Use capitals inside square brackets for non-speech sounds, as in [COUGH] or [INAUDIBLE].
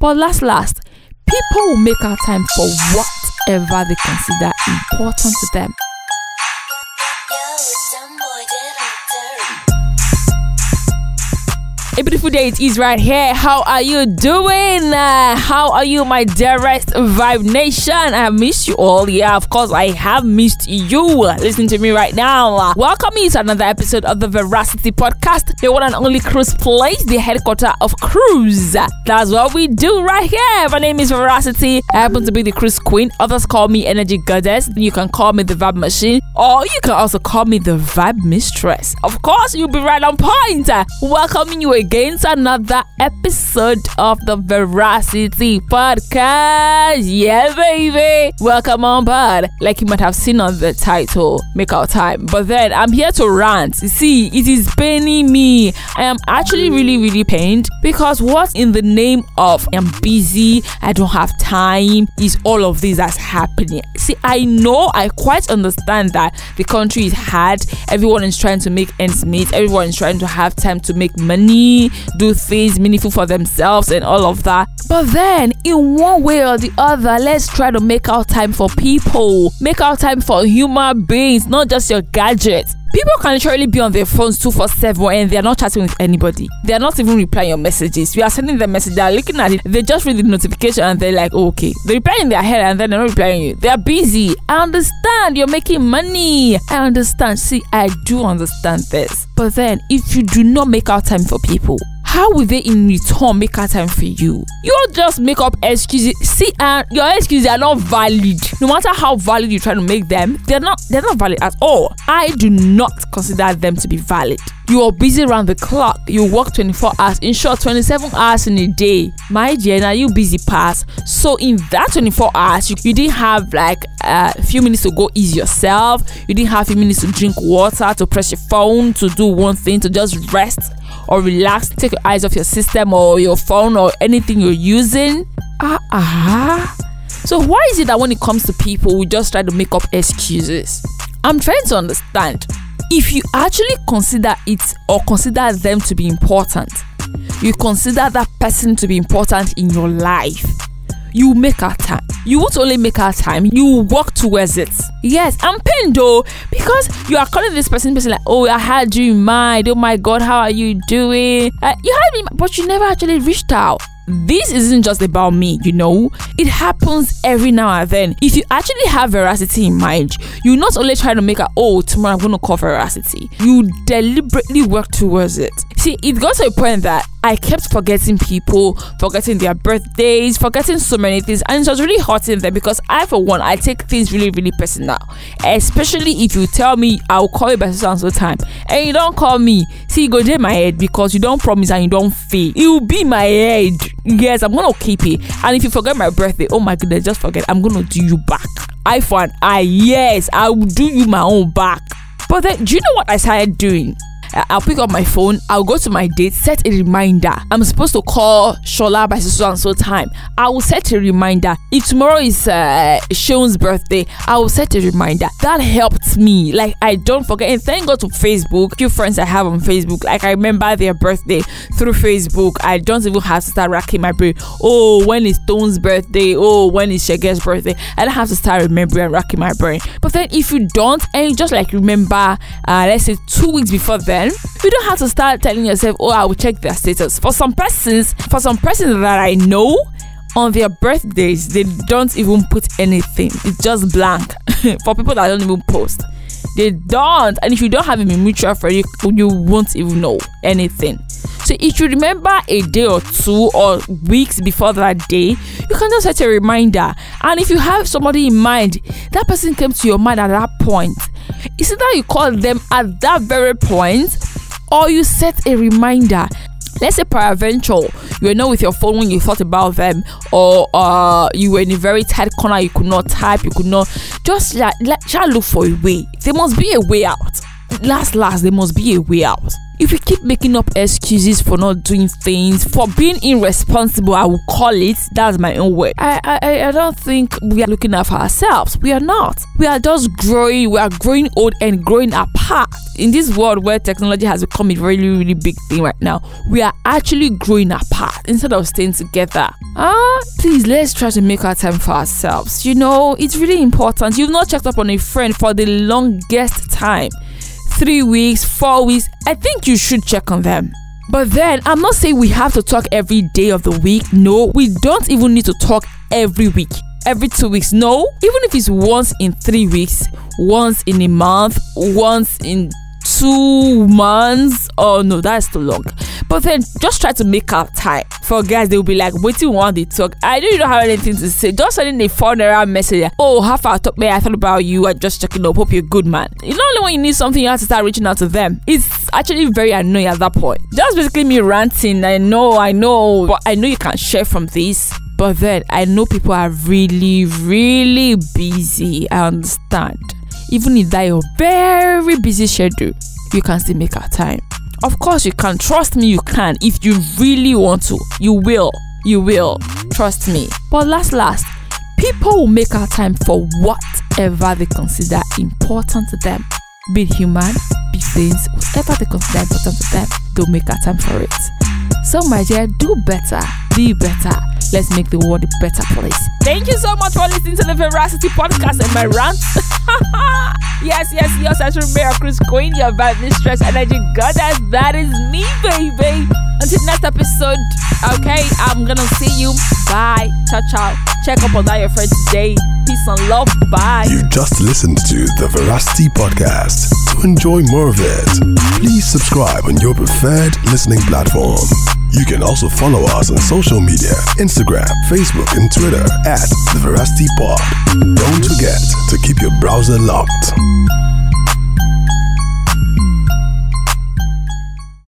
But last, last, people will make out time for whatever they consider important to them. A beautiful day it is right here. How are you doing? Uh, how are you, my dearest Vibe Nation? I missed you all. Yeah, of course, I have missed you. Listen to me right now. Welcome you to another episode of the Veracity Podcast, the one and only cruise place, the headquarter of cruise. That's what we do right here. My name is Veracity. I happen to be the cruise queen. Others call me Energy Goddess. You can call me the Vibe Machine, or you can also call me the Vibe Mistress. Of course, you'll be right on point. Welcoming you again to another episode of the Veracity Podcast. Yeah, baby. Welcome on board. Like you might have seen on the title, Make Our Time. But then I'm here to rant. You see, it is paining me. I am actually really, really pained because what in the name of I'm busy, I don't have time, is all of this that's happening. See, I know, I quite understand that the country is hard. Everyone is trying to make ends meet. Everyone is trying to have time to make money do things meaningful for themselves and all of that. But then, in one way or the other, let's try to make our time for people, make our time for human beings, not just your gadgets. People can literally be on their phones 247 and they're not chatting with anybody. They're not even replying your messages. You are sending them message, they're looking at it, they just read the notification and they're like, oh, okay. They reply in their head and then they're not replying you. They're busy. I understand you're making money. I understand. See, I do understand this. But then, if you do not make out time for people, how will they in return make out time for you? You just make up excuses. See, and uh, your excuses are not valid. No matter how valid you try to make them, they're not. They're not valid at all. I do not consider them to be valid. You are busy around the clock. You work 24 hours. In short, 27 hours in a day. My dear, now you busy pass. So in that 24 hours, you, you didn't have like uh, a few minutes to go ease yourself. You didn't have a few minutes to drink water, to press your phone, to do one thing, to just rest or relax, take your eyes off your system or your phone or anything you're using. Ah, uh-uh. So, why is it that when it comes to people, we just try to make up excuses? I'm trying to understand. If you actually consider it or consider them to be important, you consider that person to be important in your life, you make our time. You won't only make our time, you work towards it. Yes, I'm pained though because you are calling this person, person like, oh, I had you in mind. Oh my God, how are you doing? Uh, you had me, but you never actually reached out this isn't just about me, you know. It happens every now and then. If you actually have veracity in mind, you not only try to make a oh tomorrow I'm gonna call veracity, you deliberately work towards it. See, it got to a point that I kept forgetting people, forgetting their birthdays, forgetting so many things, and it was really hurting them because I, for one, I take things really, really personal. Especially if you tell me I'll call you by so and so time, and you don't call me. See, you go there my head because you don't promise and you don't fail. It will be my head yes, I'm gonna keep it. And if you forget my birthday, oh my goodness, just forget. I'm gonna do you back. I for an eye, yes, I will do you my own back. But then, do you know what I started doing? I'll pick up my phone, I'll go to my date, set a reminder. I'm supposed to call Shola by so and so time. I will set a reminder. If tomorrow is uh, Sean's birthday, I will set a reminder. That helped me. Like, I don't forget. And thank God to Facebook. A few friends I have on Facebook, like, I remember their birthday through Facebook. I don't even have to start racking my brain. Oh, when is Stone's birthday? Oh, when is Shege's birthday? I don't have to start remembering and racking my brain. But then, if you don't, and you just like remember, uh, let's say two weeks before then, then you don't have to start telling yourself, oh, I will check their status. For some persons, for some persons that I know, on their birthdays, they don't even put anything. It's just blank. [LAUGHS] for people that don't even post, they don't. And if you don't have a mutual friend, you, you won't even know anything. So if you remember a day or two or weeks before that day, you can just set a reminder. And if you have somebody in mind, that person came to your mind at that point. Is it that you call them at that very point, or you set a reminder. Let's say peradventure you were not with your phone when you thought about them or uh, you were in a very tight corner you could not type you could not just like, let, try look for a way. There must be a way out. Last last there must be a way out if you keep making up excuses for not doing things, for being irresponsible, I will call it, that's my own word. I, I, I don't think we are looking after ourselves. We are not. We are just growing, we are growing old and growing apart. In this world where technology has become a really, really big thing right now, we are actually growing apart instead of staying together. Ah, please let's try to make our time for ourselves. You know, it's really important. You've not checked up on a friend for the longest time three weeks, four weeks, I think you should check on them. But then, I'm not saying we have to talk every day of the week. No, we don't even need to talk every week, every two weeks. No, even if it's once in three weeks, once in a month, once in two months. Oh no, that's too long. But then just try to make up time. For guys, they'll be like, wait till one they talk. I know you don't have anything to say. Just sending a phone around message. Oh, how far talk me? I thought about you. I just checking up. Hope you're good, man. It's not only when you need something, you have to start reaching out to them. It's actually very annoying at that point. Just basically me ranting. I know, I know, but I know you can share from this. But then I know people are really, really busy. I understand. Even if that your very busy schedule, you can still make our time. Of course, you can. Trust me, you can. If you really want to, you will. You will. Trust me. But last, last, people will make our time for whatever they consider important to them. Be it human, be things, whatever they consider important to them, they'll make our time for it. So, my dear, do better, be better. Let's make the world a better place. Thank you so much for listening to the Veracity podcast and my rant. [LAUGHS] yes, yes, yes, I should bear cruise queen, your vibe mistress, energy goddess. That is me, baby. Until next episode, okay, I'm gonna see you. Bye. Ciao, ciao. Check up on that your friend today. Peace and love. Bye. You just listened to the Veracity podcast. To enjoy more of it, please subscribe on your preferred listening platform. You can also follow us on social media Instagram, Facebook, and Twitter at The Veracity Pod. Don't forget to keep your browser locked.